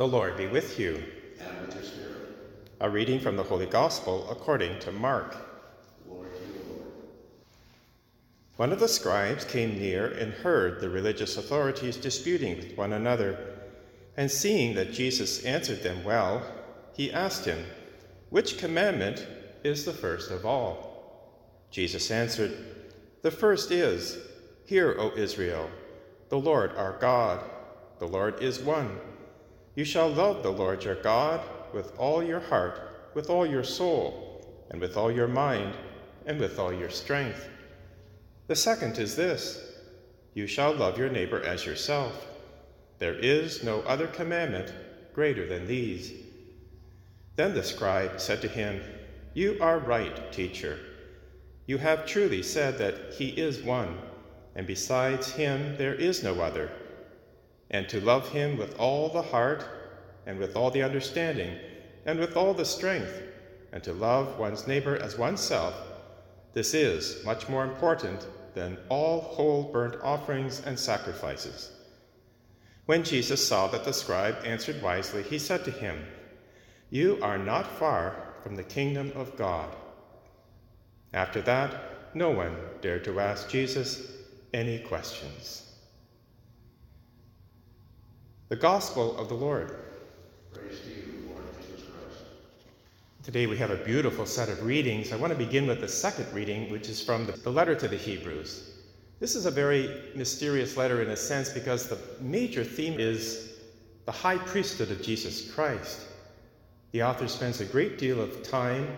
The Lord be with you. And with your spirit. A reading from the Holy Gospel according to Mark. You, Lord. One of the scribes came near and heard the religious authorities disputing with one another. And seeing that Jesus answered them well, he asked him, Which commandment is the first of all? Jesus answered, The first is, Hear, O Israel, the Lord our God, the Lord is one. You shall love the Lord your God with all your heart, with all your soul, and with all your mind, and with all your strength. The second is this You shall love your neighbor as yourself. There is no other commandment greater than these. Then the scribe said to him, You are right, teacher. You have truly said that he is one, and besides him there is no other and to love him with all the heart, and with all the understanding, and with all the strength, and to love one's neighbor as oneself, this is much more important than all whole burnt offerings and sacrifices. When Jesus saw that the scribe answered wisely, he said to him, You are not far from the kingdom of God. After that, no one dared to ask Jesus any questions. The Gospel of the Lord. Praise to you, Lord Jesus Christ. Today we have a beautiful set of readings. I want to begin with the second reading, which is from the, the letter to the Hebrews. This is a very mysterious letter in a sense because the major theme is the high priesthood of Jesus Christ. The author spends a great deal of time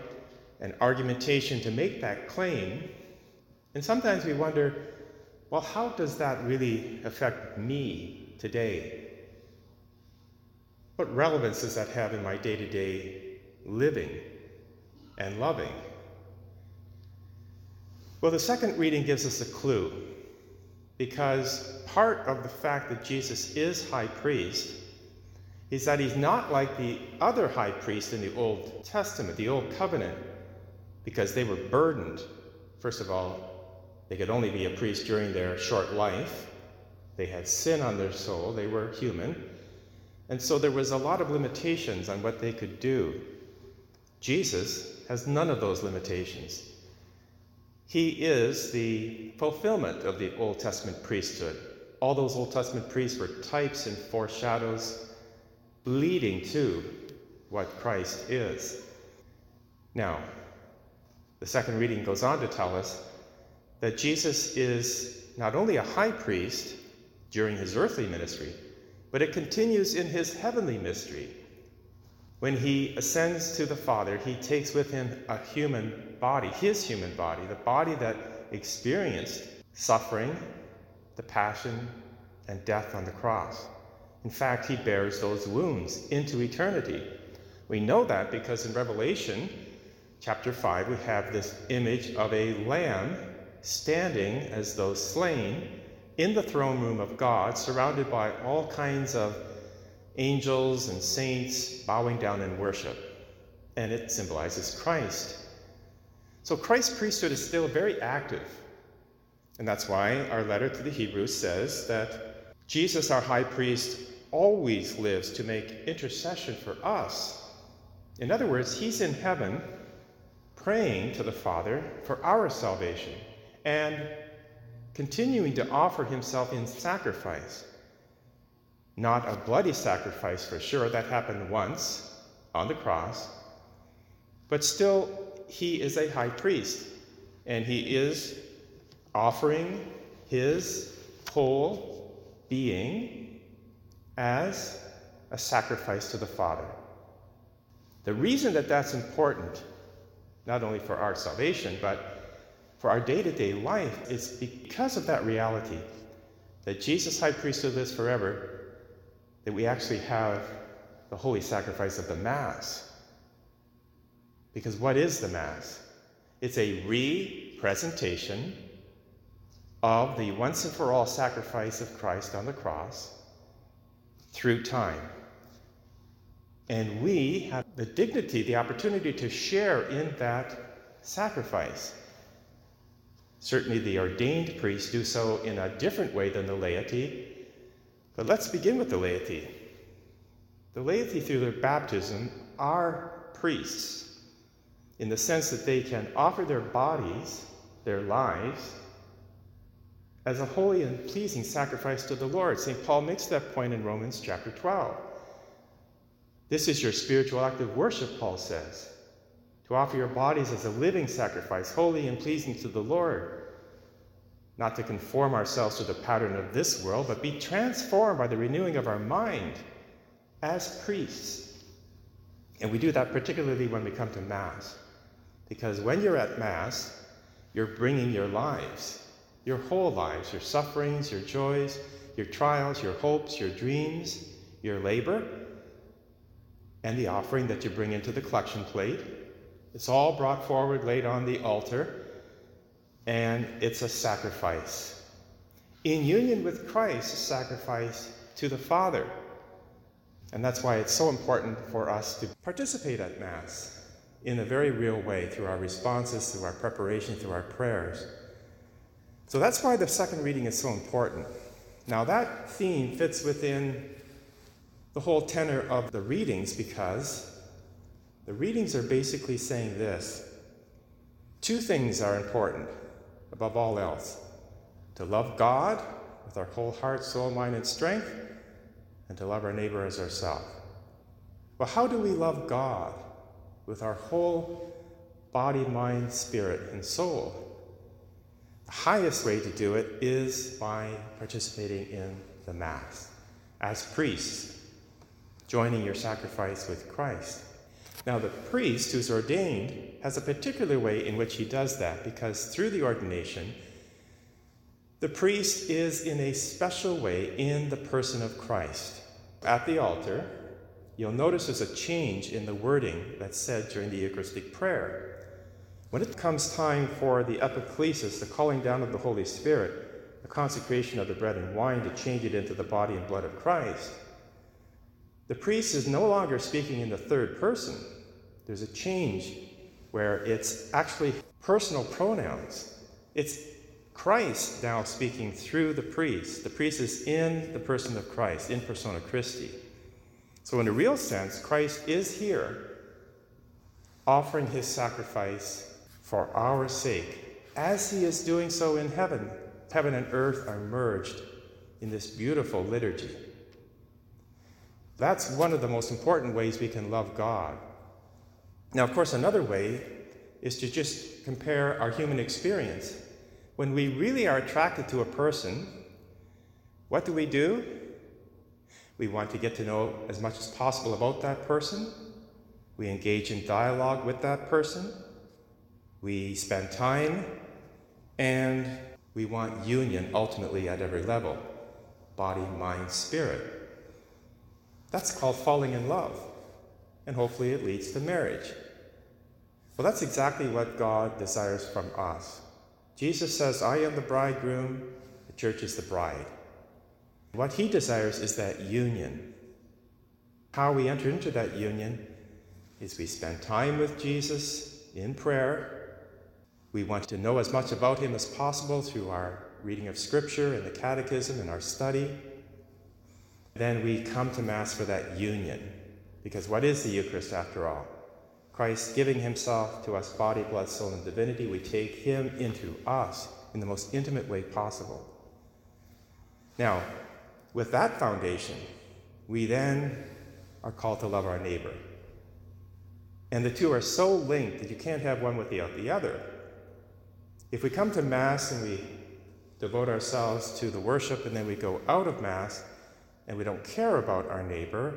and argumentation to make that claim. And sometimes we wonder, well, how does that really affect me today? What relevance does that have in my day to day living and loving? Well, the second reading gives us a clue because part of the fact that Jesus is high priest is that he's not like the other high priests in the Old Testament, the Old Covenant, because they were burdened. First of all, they could only be a priest during their short life. They had sin on their soul, they were human. And so there was a lot of limitations on what they could do. Jesus has none of those limitations. He is the fulfillment of the Old Testament priesthood. All those Old Testament priests were types and foreshadows leading to what Christ is. Now, the second reading goes on to tell us that Jesus is not only a high priest during his earthly ministry, but it continues in his heavenly mystery. When he ascends to the Father, he takes with him a human body, his human body, the body that experienced suffering, the passion, and death on the cross. In fact, he bears those wounds into eternity. We know that because in Revelation chapter 5, we have this image of a lamb standing as though slain in the throne room of God, surrounded by all kinds of angels and saints bowing down in worship. And it symbolizes Christ. So Christ's priesthood is still very active. And that's why our letter to the Hebrews says that Jesus, our high priest, always lives to make intercession for us. In other words, he's in heaven praying to the Father for our salvation. And continuing to offer himself in sacrifice. Not a bloody sacrifice for sure, that happened once on the cross, but still, he is a high priest, and he is offering his whole being as a sacrifice to the Father. The reason that that's important, not only for our salvation, but for our day to day life it's because of that reality that Jesus, high priesthood, lives forever, that we actually have the holy sacrifice of the Mass. Because what is the Mass? It's a re-presentation of the once and for all sacrifice of Christ on the cross through time. And we have the dignity, the opportunity to share in that sacrifice. Certainly, the ordained priests do so in a different way than the laity. But let's begin with the laity. The laity, through their baptism, are priests in the sense that they can offer their bodies, their lives, as a holy and pleasing sacrifice to the Lord. St. Paul makes that point in Romans chapter 12. This is your spiritual act of worship, Paul says, to offer your bodies as a living sacrifice, holy and pleasing to the Lord. Not to conform ourselves to the pattern of this world, but be transformed by the renewing of our mind as priests. And we do that particularly when we come to Mass. Because when you're at Mass, you're bringing your lives your whole lives, your sufferings, your joys, your trials, your hopes, your dreams, your labor, and the offering that you bring into the collection plate. It's all brought forward, laid on the altar, and it's a sacrifice. In union with Christ, a sacrifice to the Father. And that's why it's so important for us to participate at Mass in a very real way through our responses, through our preparation, through our prayers. So that's why the second reading is so important. Now, that theme fits within the whole tenor of the readings because the readings are basically saying this two things are important above all else to love God with our whole heart, soul, mind, and strength, and to love our neighbor as ourselves. Well, how do we love God with our whole body, mind, spirit, and soul? The highest way to do it is by participating in the Mass as priests, joining your sacrifice with Christ. Now, the priest who's ordained has a particular way in which he does that because through the ordination, the priest is in a special way in the person of Christ. At the altar, you'll notice there's a change in the wording that's said during the Eucharistic prayer. When it comes time for the epiclesis, the calling down of the Holy Spirit, the consecration of the bread and wine to change it into the body and blood of Christ, the priest is no longer speaking in the third person. There's a change where it's actually personal pronouns. It's Christ now speaking through the priest. The priest is in the person of Christ, in persona Christi. So, in a real sense, Christ is here offering his sacrifice for our sake, as he is doing so in heaven. Heaven and earth are merged in this beautiful liturgy. That's one of the most important ways we can love God. Now, of course, another way is to just compare our human experience. When we really are attracted to a person, what do we do? We want to get to know as much as possible about that person. We engage in dialogue with that person. We spend time and we want union ultimately at every level body, mind, spirit. That's called falling in love. And hopefully it leads to marriage. Well, that's exactly what God desires from us. Jesus says, I am the bridegroom, the church is the bride. What he desires is that union. How we enter into that union is we spend time with Jesus in prayer we want to know as much about him as possible through our reading of Scripture and the Catechism and our study. Then we come to Mass for that union. Because what is the Eucharist after all? Christ giving himself to us, body, blood, soul, and divinity. We take him into us in the most intimate way possible. Now, with that foundation, we then are called to love our neighbor. And the two are so linked that you can't have one without the other. If we come to Mass and we devote ourselves to the worship and then we go out of Mass and we don't care about our neighbor,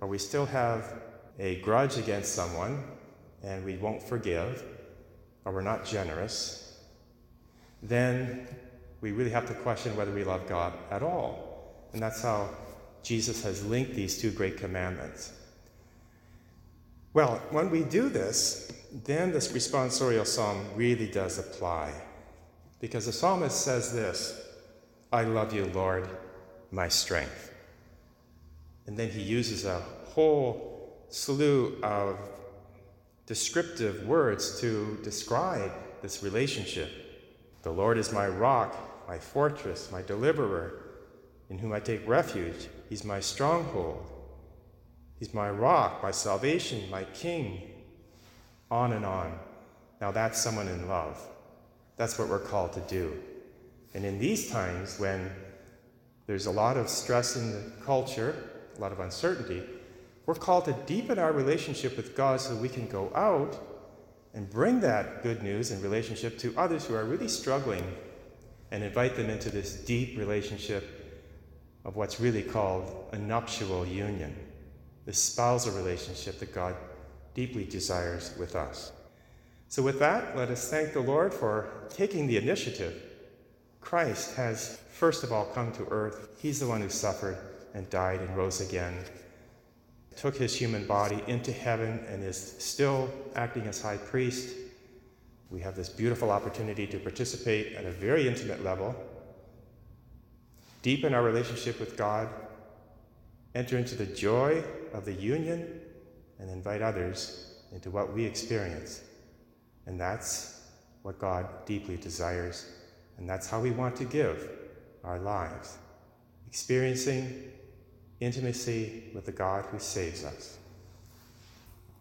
or we still have a grudge against someone and we won't forgive, or we're not generous, then we really have to question whether we love God at all. And that's how Jesus has linked these two great commandments. Well, when we do this, then this responsorial psalm really does apply. Because the psalmist says this I love you, Lord, my strength. And then he uses a whole slew of descriptive words to describe this relationship. The Lord is my rock, my fortress, my deliverer, in whom I take refuge. He's my stronghold. He's my rock, my salvation, my king, on and on. Now that's someone in love. That's what we're called to do. And in these times when there's a lot of stress in the culture, a lot of uncertainty, we're called to deepen our relationship with God so we can go out and bring that good news and relationship to others who are really struggling and invite them into this deep relationship of what's really called a nuptial union, the spousal relationship that God deeply desires with us. So, with that, let us thank the Lord for taking the initiative. Christ has, first of all, come to earth. He's the one who suffered and died and rose again, took his human body into heaven, and is still acting as high priest. We have this beautiful opportunity to participate at a very intimate level, deepen our relationship with God, enter into the joy of the union, and invite others into what we experience. And that's what God deeply desires. And that's how we want to give our lives experiencing intimacy with the God who saves us.